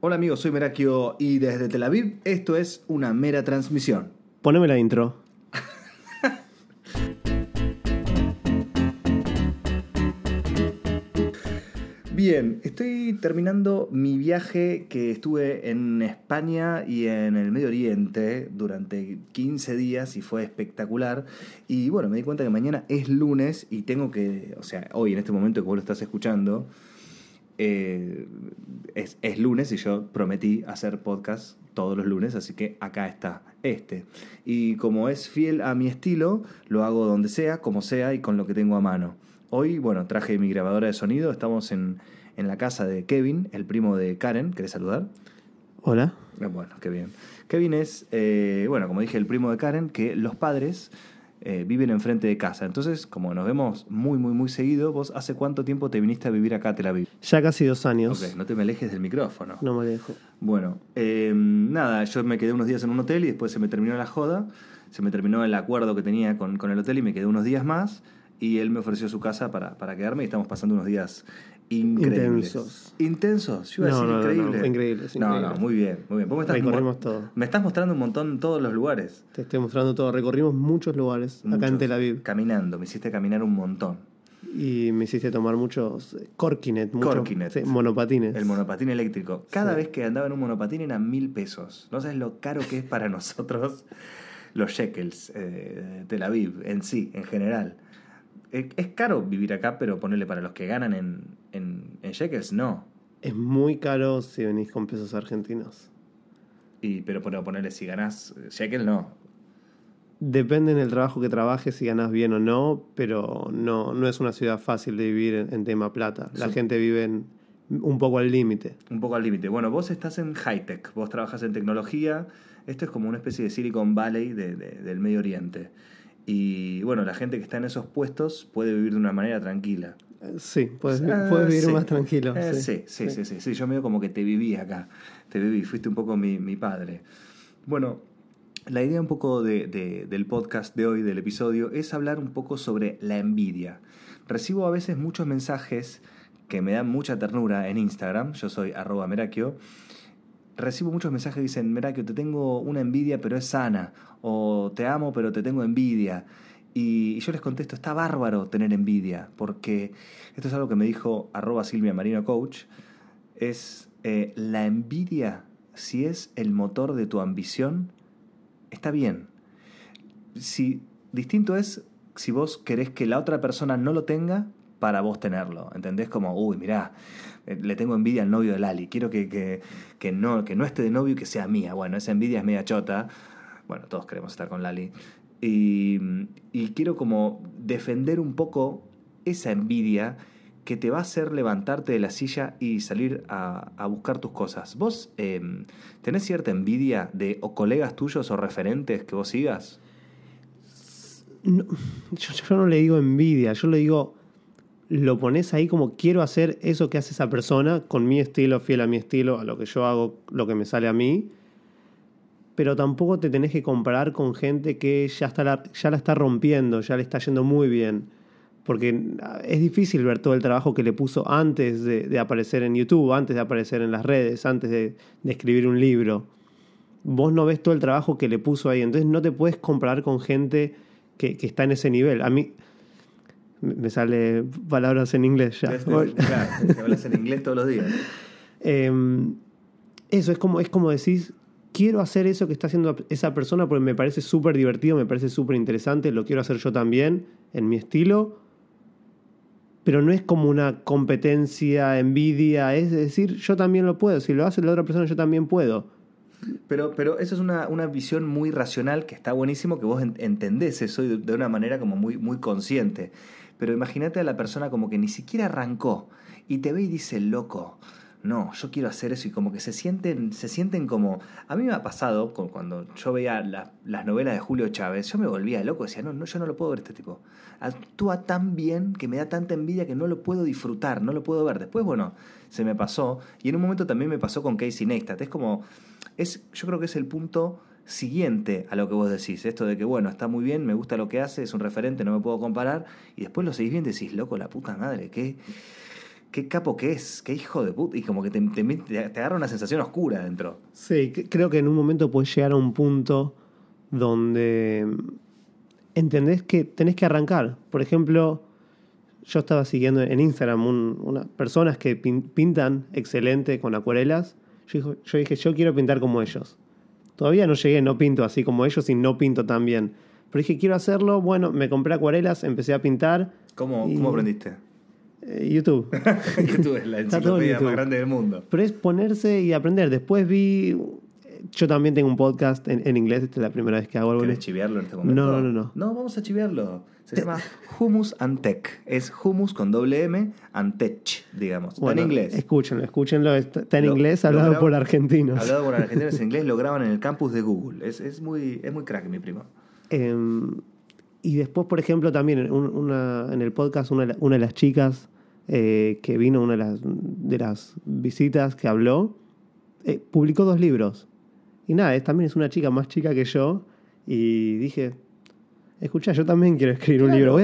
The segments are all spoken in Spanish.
Hola amigos, soy Merakio y desde Tel Aviv esto es una mera transmisión. Poneme la intro. Bien, estoy terminando mi viaje que estuve en España y en el Medio Oriente durante 15 días y fue espectacular. Y bueno, me di cuenta que mañana es lunes y tengo que, o sea, hoy en este momento que vos lo estás escuchando, eh, es, es lunes y yo prometí hacer podcast todos los lunes, así que acá está este. Y como es fiel a mi estilo, lo hago donde sea, como sea y con lo que tengo a mano. Hoy, bueno, traje mi grabadora de sonido, estamos en, en la casa de Kevin, el primo de Karen. ¿Querés saludar? Hola. Eh, Bueno, qué bien. Kevin es, eh, bueno, como dije, el primo de Karen, que los padres eh, viven enfrente de casa. Entonces, como nos vemos muy, muy, muy seguido, vos hace cuánto tiempo te viniste a vivir acá a Tel Aviv? Ya casi dos años. Ok, no te me alejes del micrófono. No me dejo. Bueno, eh, nada, yo me quedé unos días en un hotel y después se me terminó la joda, se me terminó el acuerdo que tenía con, con el hotel y me quedé unos días más y él me ofreció su casa para, para quedarme y estamos pasando unos días increíbles. Intensos. Intensos, yo iba a No, decir no, no, no, increíbles. increíbles, No, no, muy bien, muy bien. Vos me estás, Recorrimos mo- todo. me estás mostrando un montón todos los lugares. Te estoy mostrando todo. Recorrimos muchos lugares acá en. Tel Aviv. Caminando, me hiciste caminar un montón. Y me hiciste tomar muchos corkinet, muchos Corkinet. sí, monopatines. El monopatín eléctrico. Cada Sí. vez que andaba en un monopatín eran mil pesos. No sabes lo caro que es para nosotros los shekels eh, de Tel Aviv en sí, en general. Es, es caro vivir acá, pero ponerle para los que ganan en, en, en shekels, no. Es muy caro si venís con pesos argentinos. Y, pero pero ponerle si ganás shekel, no. Depende en el trabajo que trabajes si ganás bien o no, pero no, no es una ciudad fácil de vivir en, en tema plata. La Sí. gente vive en- un poco al límite. Un poco al límite. Bueno, vos estás en high tech, vos trabajas en tecnología. Esto es como una especie de Silicon Valley de- de- del Medio Oriente. Y bueno, la gente que está en esos puestos puede vivir de una manera tranquila. Eh, Sí, puedes, Ah, puedes vivir sí. más tranquilo. Eh, sí, sí, sí, sí, sí. Yo medio como que te viví acá. Te viví, fuiste un poco mi, mi padre. Bueno, la idea un poco de- de- del podcast de hoy, del episodio, es hablar un poco sobre la envidia. Recibo a veces muchos mensajes que me dan mucha ternura en Instagram. Yo soy arroba merakio. Recibo muchos mensajes que dicen, Merakio, te tengo una envidia, pero es sana. O te amo, pero te tengo envidia. Y, y yo les contesto, está bárbaro tener envidia, porque esto es algo que me dijo arroba Silvia Marino Coach, es eh, la envidia, si es el motor de tu ambición, está bien. Si, distinto es si vos querés que la otra persona no lo tenga para vos tenerlo. ¿Entendés? Como, uy, mirá, eh, le tengo envidia al novio de Lali, quiero que, que, que no, que no esté de novio y que sea mía. Bueno, esa envidia es media chota. Bueno, todos queremos estar con Lali. Y, y quiero como defender un poco esa envidia que te va a hacer levantarte de la silla y salir a, a buscar tus cosas. ¿Vos eh, tenés cierta envidia de o colegas tuyos o referentes que vos sigas? No, yo, yo no le digo envidia, yo le digo, lo pones ahí como quiero hacer eso que hace esa persona, con mi estilo, fiel a mi estilo, a lo que yo hago, lo que me sale a mí. Pero tampoco te tenés que comparar con gente que ya, está la, ya la está rompiendo, ya le está yendo muy bien. Porque ah, es difícil ver todo el trabajo que le puso antes de, aparecer en YouTube, antes de aparecer en las redes, antes de, de escribir un libro. Vos no ves todo el trabajo que le puso ahí, entonces no te puedes comparar con gente que, que está en ese nivel. A mí me sale palabras en inglés ya. ¿Ves? Claro, hablas en inglés todos los días. Eh, eso es como, es como decís, quiero hacer eso que está haciendo esa persona porque me parece súper divertido, me parece súper interesante, lo quiero hacer yo también, en mi estilo. Pero no es como una competencia, envidia, es decir, yo también lo puedo. Si lo hace la otra persona, yo también puedo. Pero, pero eso es una, una visión muy racional que está buenísimo que vos en- entendés eso de, una manera como muy, muy consciente. Pero imagínate a la persona como que ni siquiera arrancó y te ve y dice, loco, no, yo quiero hacer eso y como que se sienten, se sienten como... A mí me ha pasado cu- cuando yo veía la- las novelas de Julio Chávez, yo me volvía loco, decía, no, no, yo no lo puedo ver este tipo. Actúa tan bien que me da tanta envidia que no lo puedo disfrutar, no lo puedo ver. Después, bueno, se me pasó y en un momento también me pasó con Casey Neistat. Es como, es, yo creo que es el punto siguiente a lo que vos decís. Esto de que, bueno, está muy bien, me gusta lo que hace, es un referente, no me puedo comparar. Y después lo seguís bien y decís, loco, la puta madre, qué, qué capo que es, qué hijo de puta. Y como que te, te, te agarra una sensación oscura dentro. Sí, creo que en un momento puedes llegar a un punto donde entendés que tenés que arrancar. Por ejemplo, yo estaba siguiendo en Instagram unas personas que pintan excelente con acuarelas. Yo, yo, dije, yo quiero pintar como ellos. Todavía no llegué, no pinto así como ellos y no pinto tan bien. Pero dije, quiero hacerlo. Bueno, me compré acuarelas, empecé a pintar. ¿Cómo, ¿cómo aprendiste? Eh, YouTube. YouTube es la enciclopedia más grande del mundo. Pero es ponerse y aprender. Después vi yo también tengo un podcast en, inglés, esta es la primera vez que hago algo. ¿Quieres chiviarlo en este momento? No, no, no. No, vamos a chiviarlo. Se llama Humus and Tech. Es Humus con doble M and Tech, digamos. está en inglés. Escúchenlo, escúchenlo. Está en inglés, hablado por argentinos. Hablado por argentinos en inglés, lo graban en el campus de Google. Es, es, muy, es muy crack, mi primo. Em, y después, por ejemplo, también una, en el podcast, una, una de las chicas eh, que vino, una de las, de las visitas que habló, eh, publicó dos libros. Y nada, también es una chica más chica que yo. Y dije, escucha, yo también quiero escribir un libro.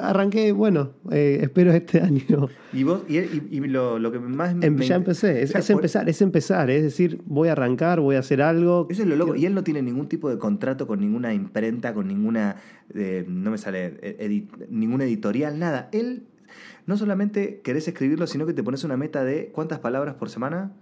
arranqué, bueno, eh, espero este año. Y vos, y, lo, que más em, Ya empecé, es, empezar, es empezar, es decir, voy a arrancar, voy a hacer algo. Eso es lo loco. Y él no tiene ningún tipo de contrato con ninguna imprenta, con ninguna, eh, no me sale, eh, ninguna editorial, nada. Él no solamente querés escribirlo, sino que te pones una meta de cuántas palabras por semana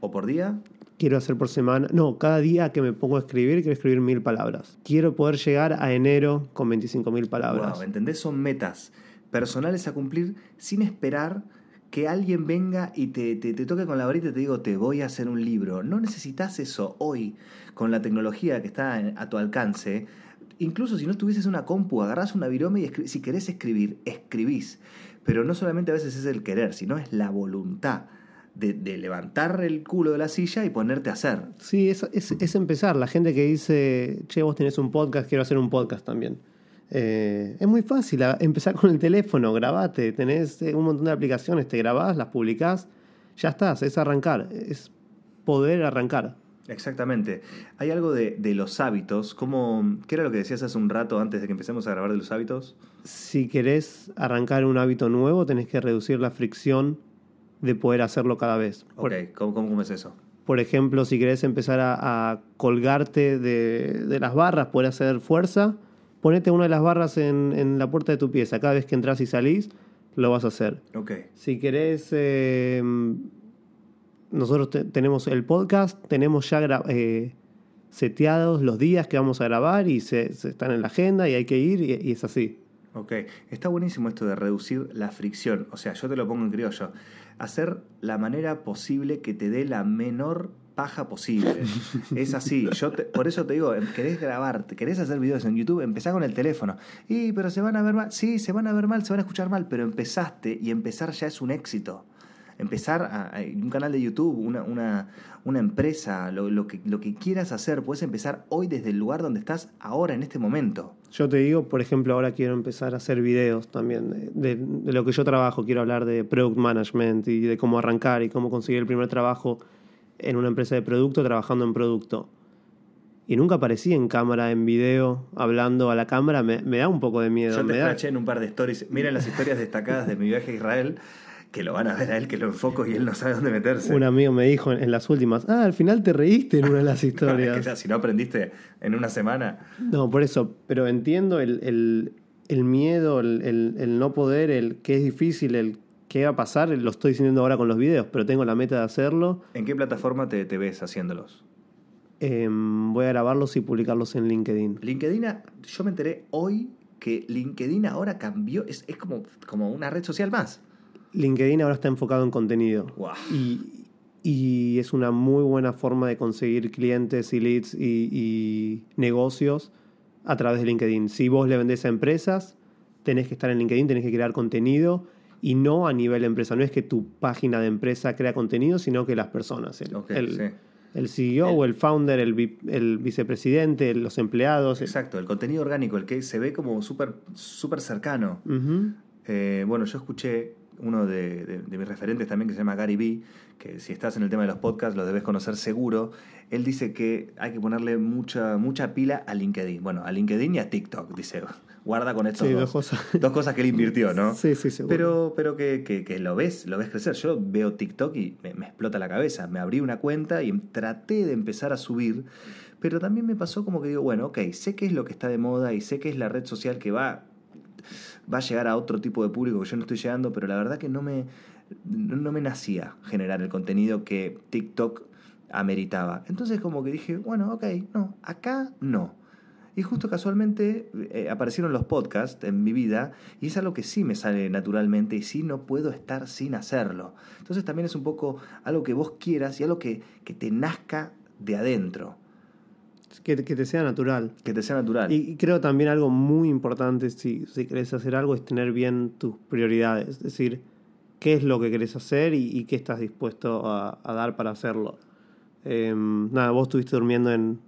o por día quiero hacer por semana. No, cada día que me pongo a escribir, quiero escribir mil palabras. Quiero poder llegar a enero con 25 mil palabras. Wow, ¿entendés? Son metas personales a cumplir sin esperar que alguien venga y te, te, toque con la varita y te digo, te voy a hacer un libro. No necesitas eso hoy, con la tecnología que está a tu alcance. Incluso si no tuvieses una compu, agarrás una virome y si querés escribir, escribís. Pero no solamente a veces es el querer, sino es la voluntad de, levantar el culo de la silla y ponerte a hacer. Sí, es, es, empezar. La gente que dice, che, vos tenés un podcast, quiero hacer un podcast también. Eh, es muy fácil, empezar con el teléfono, grabate, tenés eh, un montón de aplicaciones, te grabás, las publicás, ya estás, es arrancar, es poder arrancar. Exactamente. Hay algo de, de, los hábitos, como, ¿qué era lo que decías hace un rato antes de que empecemos a grabar de los hábitos? Si querés arrancar un hábito nuevo, tenés que reducir la fricción de poder hacerlo cada vez. Ok, ¿cómo, cómo, es eso? Por ejemplo, si querés empezar a, colgarte de, las barras, poder hacer fuerza, ponete una de las barras en, la puerta de tu pieza. Cada vez que entras y salís, lo vas a hacer. Ok. Si querés, em, nosotros tenemos el podcast, tenemos ya eh, seteados los días que vamos a grabar y se, están en la agenda y hay que ir y, y es así. Ok, está buenísimo esto de reducir la fricción. O sea, yo te lo pongo en criollo hacer la manera posible que te dé la menor paja posible. es así. Yo por eso te digo, em, querés grabar, querés hacer videos en YouTube, empezá con el teléfono. Y, pero se van a ver mal. Sí, se van a ver mal, se van a escuchar mal, pero empezaste y empezar ya es un éxito empezar a, un canal de YouTube, una, una, una empresa, lo, que, lo que quieras hacer, puedes empezar hoy desde el lugar donde estás ahora, en este momento. Yo te digo, por ejemplo, ahora quiero empezar a hacer videos también de, de, lo que yo trabajo, quiero hablar de product management y de cómo arrancar y cómo conseguir el primer trabajo en una empresa de producto trabajando en producto. Y nunca aparecí en cámara, en video, hablando a la cámara, me, da un poco de miedo. Yo te da... en un par de stories. Miren las historias destacadas de mi viaje a Israel que lo van a ver a él, que lo enfoco y él no sabe dónde meterse. Un amigo me dijo en, las últimas, ah, al final te reíste en una de las historias. es que si no aprendiste en una semana. No, por eso, pero entiendo el, miedo, el, no poder, el que es difícil, el qué va a pasar, lo estoy diciendo ahora con los videos, pero tengo la meta de hacerlo. ¿En qué plataforma te, ves haciéndolos? Em, voy a grabarlos y publicarlos en LinkedIn. LinkedIn, yo me enteré hoy que LinkedIn ahora cambió, es, es como, como una red social más. LinkedIn ahora está enfocado en contenido. Y, y, es una muy buena forma de conseguir clientes y leads y, negocios a través de LinkedIn. Si vos le vendés a empresas, tenés que estar en LinkedIn, tenés que crear contenido y no a nivel empresa. No es que tu página de empresa crea contenido, sino que las personas. El, el, CEO o el founder, el, el vicepresidente, los empleados. Exacto, el contenido orgánico, el que se ve como súper super cercano. Eh, bueno, yo escuché uno de, de- de mis referentes también que se llama Gary Vee, que si estás en el tema de los podcasts lo debes conocer seguro, él dice que hay que ponerle mucha, mucha pila a LinkedIn. Bueno, a LinkedIn y a TikTok, dice. Guarda con estos Sí, dos. dos cosas. Dos cosas que él invirtió, ¿no? Sí, sí, seguro. Pero, pero que, que- que lo ves, lo ves crecer. Yo veo TikTok y me, me explota la cabeza. Me abrí una cuenta y traté de empezar a subir. Pero también me pasó como que digo, bueno, ok, sé qué es lo que está de moda y sé que es la red social que va, va a llegar a otro tipo de público que yo no estoy llegando, pero la verdad que no me, no, me nacía generar el contenido que TikTok ameritaba. Entonces como que dije, bueno, ok, no, acá no. Y justo casualmente eh, aparecieron los podcasts en mi vida y es algo que sí me sale naturalmente y sí no puedo estar sin hacerlo. Entonces también es un poco algo que vos quieras y algo que, que te nazca de adentro, Que, que te sea natural. que te sea natural. Y, y creo también algo muy importante si, si querés hacer algo es tener bien tus prioridades. Es decir, qué es lo que querés hacer y, y qué estás dispuesto a, a dar para hacerlo. Em, nada, vos estuviste durmiendo en.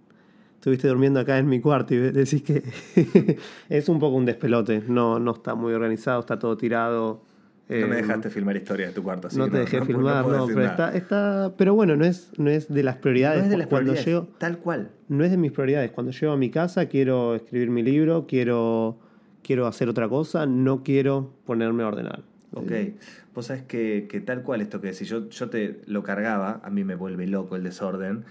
Estuviste durmiendo acá en mi cuarto y decís que es un poco un despelote. No, no está muy organizado, está todo tirado. No Em, me dejaste filmar historias de tu cuarto. así no que te dejé no, filmar, no, decir pero está, está. Pero bueno, no es, no es de las prioridades. No es de las Cuando prioridades, llego, tal cual. no es de mis prioridades. Cuando llego a mi casa quiero escribir mi libro, quiero, quiero hacer otra cosa, no quiero ponerme a ordenar. Ok, vos sabés que, que tal cual esto que si yo, yo te lo cargaba, a mí me vuelve loco el desorden.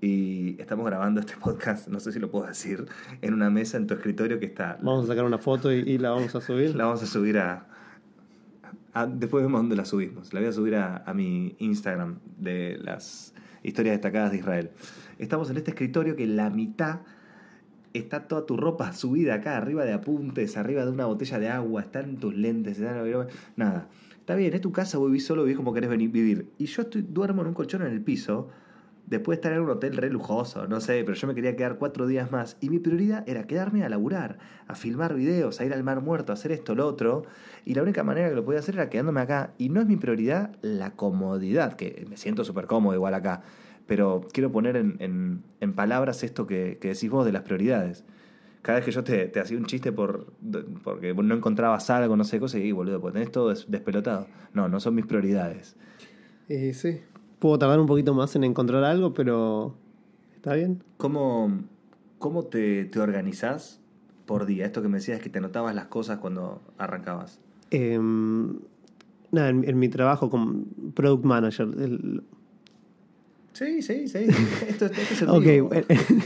Y estamos grabando este podcast, no sé si lo puedo decir, en una mesa en tu escritorio que está. Vamos a sacar una foto y, y la vamos a subir. La vamos a subir a, a- Después vemos dónde la subimos. La voy a subir a, a mi Instagram de las historias destacadas de Israel. Estamos en este escritorio que la mitad está toda tu ropa subida acá, arriba de apuntes, arriba de una botella de agua, están tus lentes, están- nada. Está bien, es tu casa, vos vivís solo, vivís como querés venir, vivir. Y yo estoy, duermo en un colchón en el piso, después de estar en un hotel re lujoso, no sé, pero yo me quería quedar cuatro días más. Y mi prioridad era quedarme a laburar, a filmar videos, a ir al mar muerto, a hacer esto, lo otro. Y la única manera que lo podía hacer era quedándome acá. Y no es mi prioridad la comodidad, que me siento súper cómodo igual acá. Pero quiero poner en, en- palabras esto que, que decís vos de las prioridades. Cada vez que yo te, te hacía un chiste por porque no encontrabas algo, no sé, cosa, y boludo, pues tenés todo des- despelotado. No, no son mis prioridades. Eh, sí. Puedo tardar un poquito más en encontrar algo, pero está bien. ¿Cómo, cómo te, te organizás por día? Esto que me decías que te anotabas las cosas cuando arrancabas. Em, nada, en, en mi trabajo como product manager, el- Sí, sí, sí. Esto, esto es en Ok, vivo.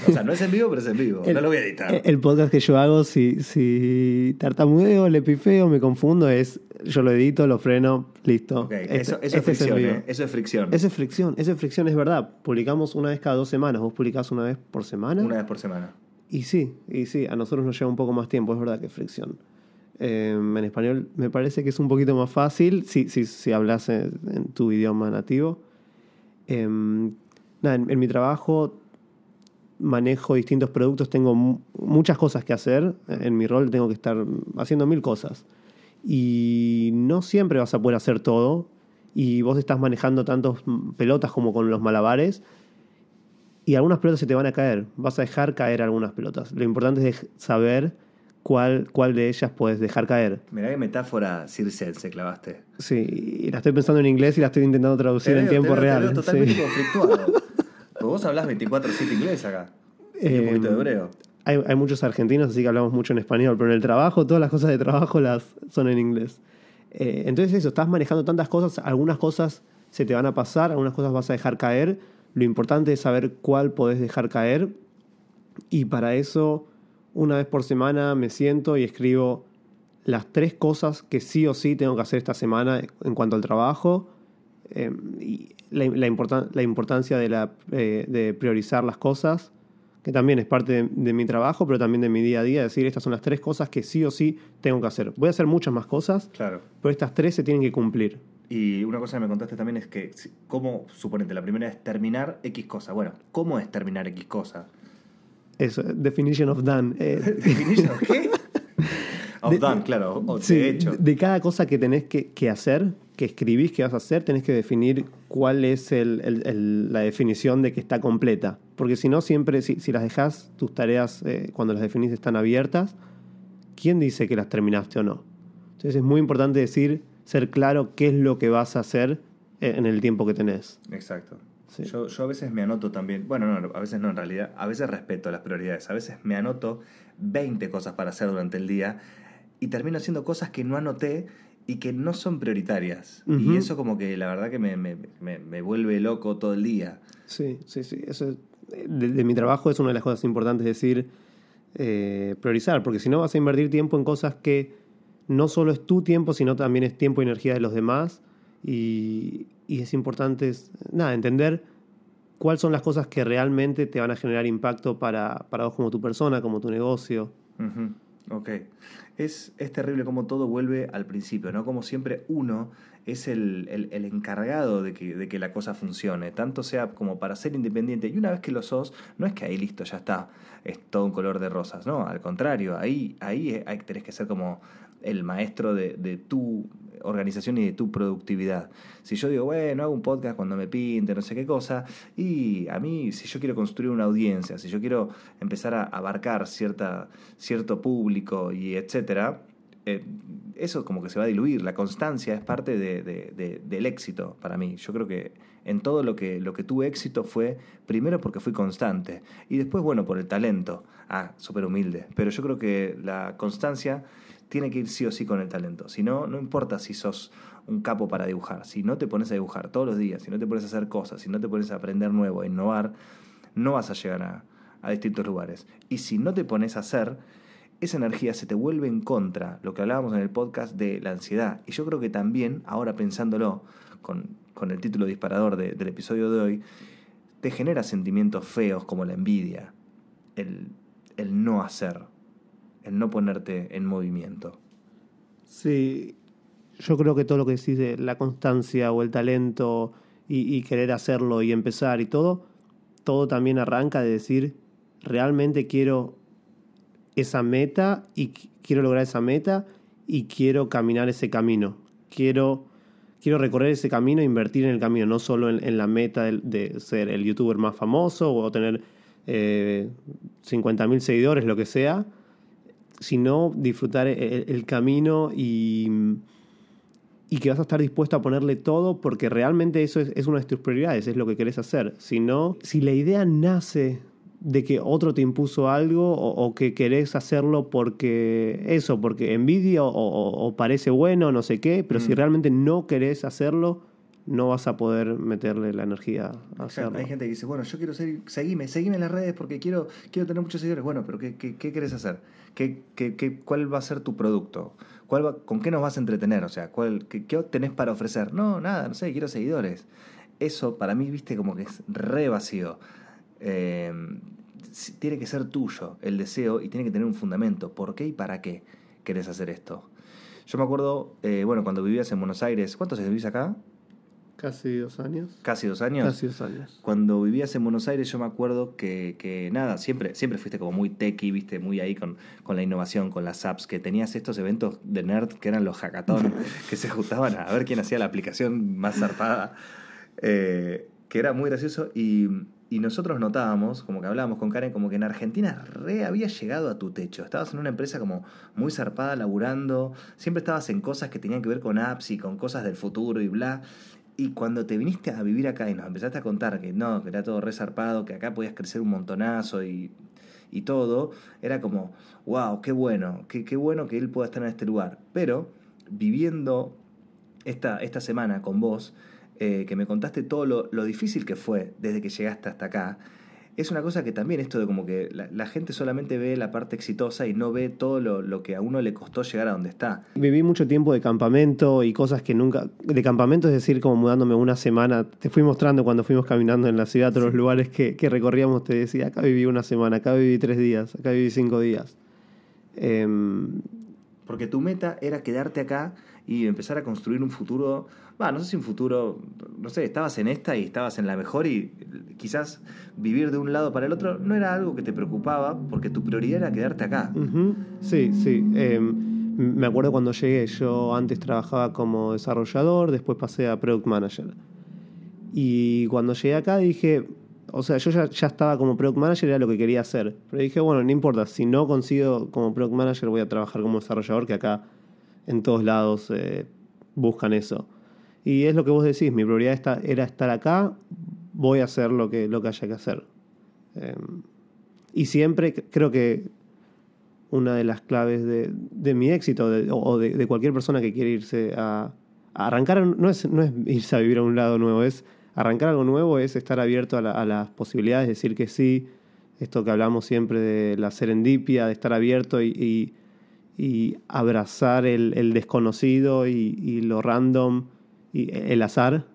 O sea, no es en vivo, pero es en vivo. El- no lo voy a editar. El podcast que yo hago, si, si tartamudeo, le pifeo, me confundo, es yo lo edito, lo freno, listo. Ok, Este- eso, eso este es fricción, vivo. ¿eh? Eso es fricción. Eso es fricción, eso es fricción, es verdad. Publicamos una vez cada dos semanas, vos publicás una vez por semana. Una vez por semana. Y sí, y sí, a nosotros nos lleva un poco más tiempo, es verdad que es fricción. Eh, en español me parece que es un poquito más fácil si, si, si hablas en, en tu idioma nativo. Eh, nada, en, en mi trabajo manejo distintos productos, tengo mu- muchas cosas que hacer. En mi rol tengo que estar haciendo mil cosas. Y no siempre vas a poder hacer todo. Y vos estás manejando tantos pelotas como con los malabares. Y algunas pelotas se te van a caer. Vas a dejar caer algunas pelotas. Lo importante es saber cuál, cuál de ellas puedes dejar caer. Mirá qué metáfora circense clavaste. Sí, y la estoy pensando en inglés y la estoy intentando traducir Te en veo- tiempo te veo- te real. veo totalmente sí. conflictuado. Vos hablás 24-7 inglés acá. Y un Eh, poquito de hebreo. Hay, hay muchos argentinos, así que hablamos mucho en español, pero en el trabajo, todas las cosas de trabajo las son en inglés. Eh, entonces eso, estás manejando tantas cosas, algunas cosas se te van a pasar, algunas cosas vas a dejar caer. Lo importante es saber cuál podés dejar caer. Y para eso, una vez por semana me siento y escribo las tres cosas que sí o sí tengo que hacer esta semana en cuanto al trabajo. eh, y la, la importan- la importancia de, la, eh, de priorizar las cosas, que también es parte de, de mi trabajo, pero también de mi día a día, decir estas son las tres cosas que sí o sí tengo que hacer. Voy a hacer muchas más cosas, Claro. pero estas tres se tienen que cumplir. Y una cosa que me contaste también es que, ¿cómo, suponete, la primera es terminar X cosa? Bueno, ¿cómo es terminar X cosa? Eso, definition of done. Eh, ¿Definition of qué? Of done, claro, o Sí, de hecho. de cada cosa que tenés que, que hacer, que escribís que vas a hacer, tenés que definir cuál es el- el- el- la definición de que está completa. Porque si no, siempre, si, si las dejas, tus tareas, eh, cuando las definís, están abiertas, ¿quién dice que las terminaste o no? Entonces es muy importante decir ser claro qué es lo que vas a hacer en el tiempo que tenés. Exacto. Yo, yo, a veces me anoto también, bueno, no, a veces no en realidad, a veces respeto las prioridades, a veces me anoto 20 cosas para hacer durante el día y termino haciendo cosas que no anoté y que no son prioritarias. Y eso como que la verdad que me, me, me, vuelve loco todo el día. Sí, sí, sí. Eso de, mi trabajo es una de las cosas importantes decir eh, priorizar, porque si no vas a invertir tiempo en cosas que no solo es tu tiempo, sino también es tiempo y energía de los demás. Y, y es importante, nada, entender cuáles son las cosas que realmente te van a generar impacto para, para vos como tu persona, como tu negocio. Ok. Es, es, terrible como todo vuelve al principio, ¿no? Como siempre uno es el, el, encargado de que, de que, la cosa funcione, tanto sea como para ser independiente. Y una vez que lo sos, no es que ahí listo, ya está, es todo un color de rosas, ¿no? Al contrario, ahí, ahí tenés que ser como el maestro de, tu organización y de tu productividad. Si yo digo, bueno, hago un podcast cuando me pinte, no sé qué cosa, y a mí, si yo quiero construir una audiencia, si yo quiero empezar a abarcar cierta, cierto público y etcétera, eh, eso como que se va a diluir. La constancia es parte de, del éxito para mí. Yo creo que en todo lo que, lo que tuve éxito fue primero porque fui constante y después, bueno, por el talento. Ah, súper humilde. Pero yo creo que la constancia tiene que ir sí o sí con el talento. Si no, no importa si sos un capo para dibujar. Si no te pones a dibujar todos los días, si no te pones a hacer cosas, si no te pones a aprender nuevo, a innovar, no vas a llegar a, a distintos lugares. Y si no te pones a hacer, esa energía se te vuelve en contra, lo que hablábamos en el podcast de la ansiedad. Y yo creo que también, ahora pensándolo con, con el título disparador del episodio de hoy, te genera sentimientos feos como la envidia, el, el no hacer el no ponerte en movimiento. Sí, yo creo que todo lo que decís de la constancia o el talento y, querer hacerlo y empezar y todo, todo también arranca de decir, realmente quiero esa meta y quiero lograr esa meta y quiero caminar ese camino. Quiero, quiero recorrer ese camino e invertir en el camino, no solo en, la meta de, ser el youtuber más famoso o tener eh, 50.000 seguidores, lo que sea, sino disfrutar el, camino y, y, que vas a estar dispuesto a ponerle todo porque realmente eso es, una de tus prioridades, es lo que querés hacer. Si no, si la idea nace de que otro te impuso algo o, que querés hacerlo porque eso, porque envidia o, parece bueno, no sé qué, pero si mm. realmente no querés hacerlo, no vas a poder meterle la energía a hacerlo. Hay gente que dice, bueno, yo quiero seguir, seguime, seguime en las redes porque quiero, quiero tener muchos seguidores. Bueno, pero ¿qué, qué, qué querés hacer? ¿Qué, qué, cuál va a ser tu producto? ¿Cuál ¿Con qué nos vas a entretener? O sea, ¿cuál, qué, ¿qué tenés para ofrecer? No, nada, no sé, quiero seguidores. Eso para mí, viste, como que es re vacío. Em, tiene que ser tuyo el deseo y tiene que tener un fundamento. ¿Por qué y para qué querés hacer esto? Yo me acuerdo, eh, bueno, cuando vivías en Buenos Aires, ¿cuántos años vivís acá? Casi dos años. ¿Casi dos años? Casi dos años. Cuando vivías en Buenos Aires yo me acuerdo que, que nada, siempre, siempre fuiste como muy techy, viste, muy ahí con, con, la innovación, con las apps, que tenías estos eventos de nerd que eran los hackathon, que se juntaban a ver quién hacía la aplicación más zarpada, eh, que era muy gracioso y, y nosotros notábamos, como que hablábamos con Karen, como que en Argentina re había llegado a tu techo. Estabas en una empresa como muy zarpada, laburando. Siempre estabas en cosas que tenían que ver con apps y con cosas del futuro y bla. Y cuando te viniste a vivir acá y nos empezaste a contar que no, que era todo resarpado, que acá podías crecer un montonazo y, y todo, era como, wow, qué bueno, qué, qué, bueno que él pueda estar en este lugar. Pero viviendo esta, esta semana con vos, eh, que me contaste todo lo, lo difícil que fue desde que llegaste hasta acá, es una cosa que también esto de como que la, gente solamente ve la parte exitosa y no ve todo lo, que a uno le costó llegar a donde está. Viví mucho tiempo de campamento y cosas que nunca... De campamento es decir, como mudándome una semana. Te fui mostrando cuando fuimos caminando en la ciudad, todos los lugares que, recorríamos, te decía, acá viví una semana, acá viví tres días, acá viví cinco días. Em, Porque tu meta era quedarte acá y empezar a construir un futuro, va, no sé si un futuro, no sé, estabas en esta y estabas en la mejor y quizás vivir de un lado para el otro no era algo que te preocupaba porque tu prioridad era quedarte acá. Sí, sí. Em, me acuerdo cuando llegué, yo antes trabajaba como desarrollador, después pasé a Product Manager. Y cuando llegué acá dije, o sea, yo ya, ya, estaba como Product Manager, era lo que quería hacer. Pero dije, bueno, no importa, si no consigo como Product Manager voy a trabajar como desarrollador, que acá en todos lados eh, buscan eso. Y es lo que vos decís, mi prioridad está, era estar acá, voy a hacer lo que, lo que haya que hacer. Eh, y siempre creo que una de las claves de, de mi éxito o de, de cualquier persona que quiere irse a, arrancar, no es, no es irse a vivir a un lado nuevo, es arrancar algo nuevo, es estar abierto a, la- a las posibilidades, decir que sí, esto que hablamos siempre de la serendipia, de estar abierto y, y- abrazar el, el desconocido y lo random y el azar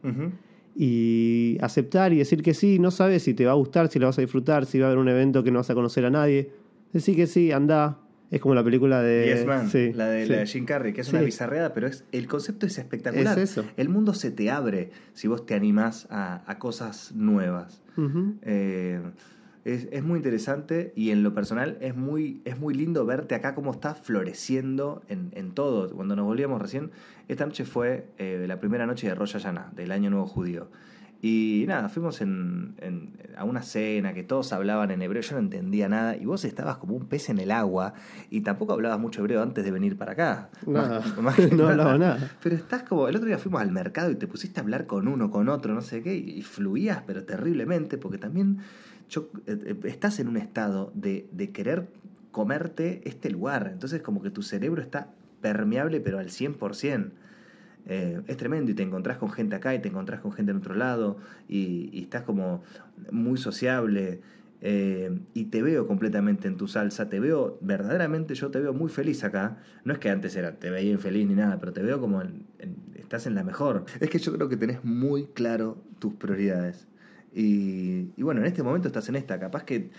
y aceptar y decir que sí, no sabes si te va a gustar, si lo vas a disfrutar, si va a haber un evento que no vas a conocer a nadie. Decir que sí, anda. Es como la película de... Yes Man, sí, la, de, sí. la de Jim Carrey, que es una bizarreada, pero es, el concepto es espectacular. Es eso. El mundo se te abre si vos te animás a, a cosas nuevas. Eh, es, es muy interesante y en lo personal es muy, es muy lindo verte acá cómo estás floreciendo en, en todo. Cuando nos volvíamos recién, esta noche fue eh, la primera noche de Rosh Hashanah, del Año Nuevo Judío. Y nada, fuimos en, en- a una cena que todos hablaban en hebreo, yo no entendía nada y vos estabas como un pez en el agua y tampoco hablabas mucho hebreo antes de venir para acá. Nada, Más- más que no hablaba nada. pero estás como, el otro día fuimos al mercado y te pusiste a hablar con uno, con otro, no sé qué, y, y fluías, pero terriblemente, porque también yo- eh, eh, estás en un estado de, de querer comerte este lugar. Entonces como que tu cerebro está permeable, pero al 100%. Eh, es tremendo y te encontrás con gente acá y te encontrás con gente en otro lado y, y estás como muy sociable eh, y te veo completamente en tu salsa, te veo verdaderamente, yo te veo muy feliz acá. No es que antes era, te veía infeliz ni nada, pero te veo como en- estás en la mejor. Es que yo creo que tenés muy claro tus prioridades. Y, y bueno, en este momento estás en esta, capaz que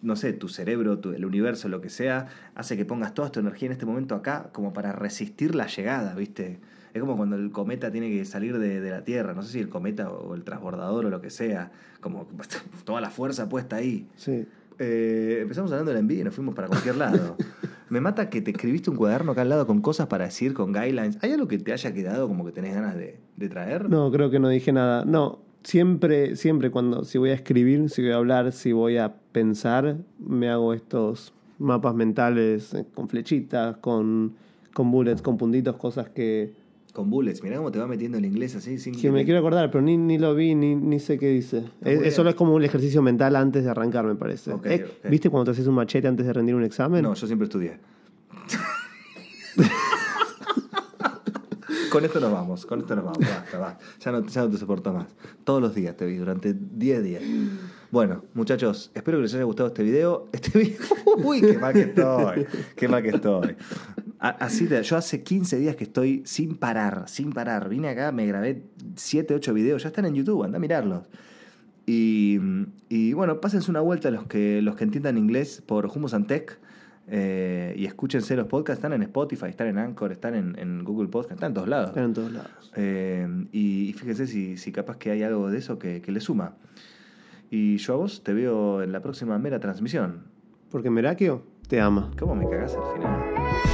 no sé, tu cerebro, tu- el universo, lo que sea, hace que pongas toda tu energía en este momento acá como para resistir la llegada, ¿viste? Es como cuando el cometa tiene que salir de, de la Tierra, no sé si el cometa o el transbordador o lo que sea, como toda la fuerza puesta ahí. Sí. Eh, empezamos hablando de la envidia y nos fuimos para cualquier lado. Me mata que te escribiste un cuaderno acá al lado con cosas para decir, con guidelines. ¿Hay algo que te haya quedado como que tenés ganas de, de traer? No, creo que no dije nada. No, siempre, siempre cuando, si voy a escribir, si voy a hablar, si voy a pensar, me hago estos mapas mentales eh, con flechitas, con, con bullets, con puntitos, cosas que, Con bullets, mirá cómo te va metiendo el inglés así sin que me quiero acordar, pero ni, ni lo vi, ni, ni sé qué dice. Es, bien. es solo es como un ejercicio mental antes de arrancar, me parece. Eh. ¿Viste cuando te haces un machete antes de rendir un examen? No, yo siempre estudié. Con esto nos vamos, con esto nos vamos, basta, basta. Ya no, ya no te soporto más. Todos los días te vi, durante 10 días. Bueno, muchachos, espero que les haya gustado este video. Este video. Uy, qué mal que estoy. Qué mal que estoy. Así te- yo hace 15 días que estoy sin parar, sin parar. Vine acá, me grabé 7, 8 videos, ya están en YouTube, anda a mirarlos. Y, y bueno, pásense una vuelta los que, los que entiendan inglés por Humus and Tech eh, y escúchense los podcasts. Están en Spotify, están en Anchor, están en, en Google Podcast, están en todos lados. Están en todos lados. Eh, y, y fíjense si, si capaz que hay algo de eso que, que le suma. Y yo a vos te veo en la próxima mera transmisión. Porque Merakio te ama. ¿Cómo me cagás al final?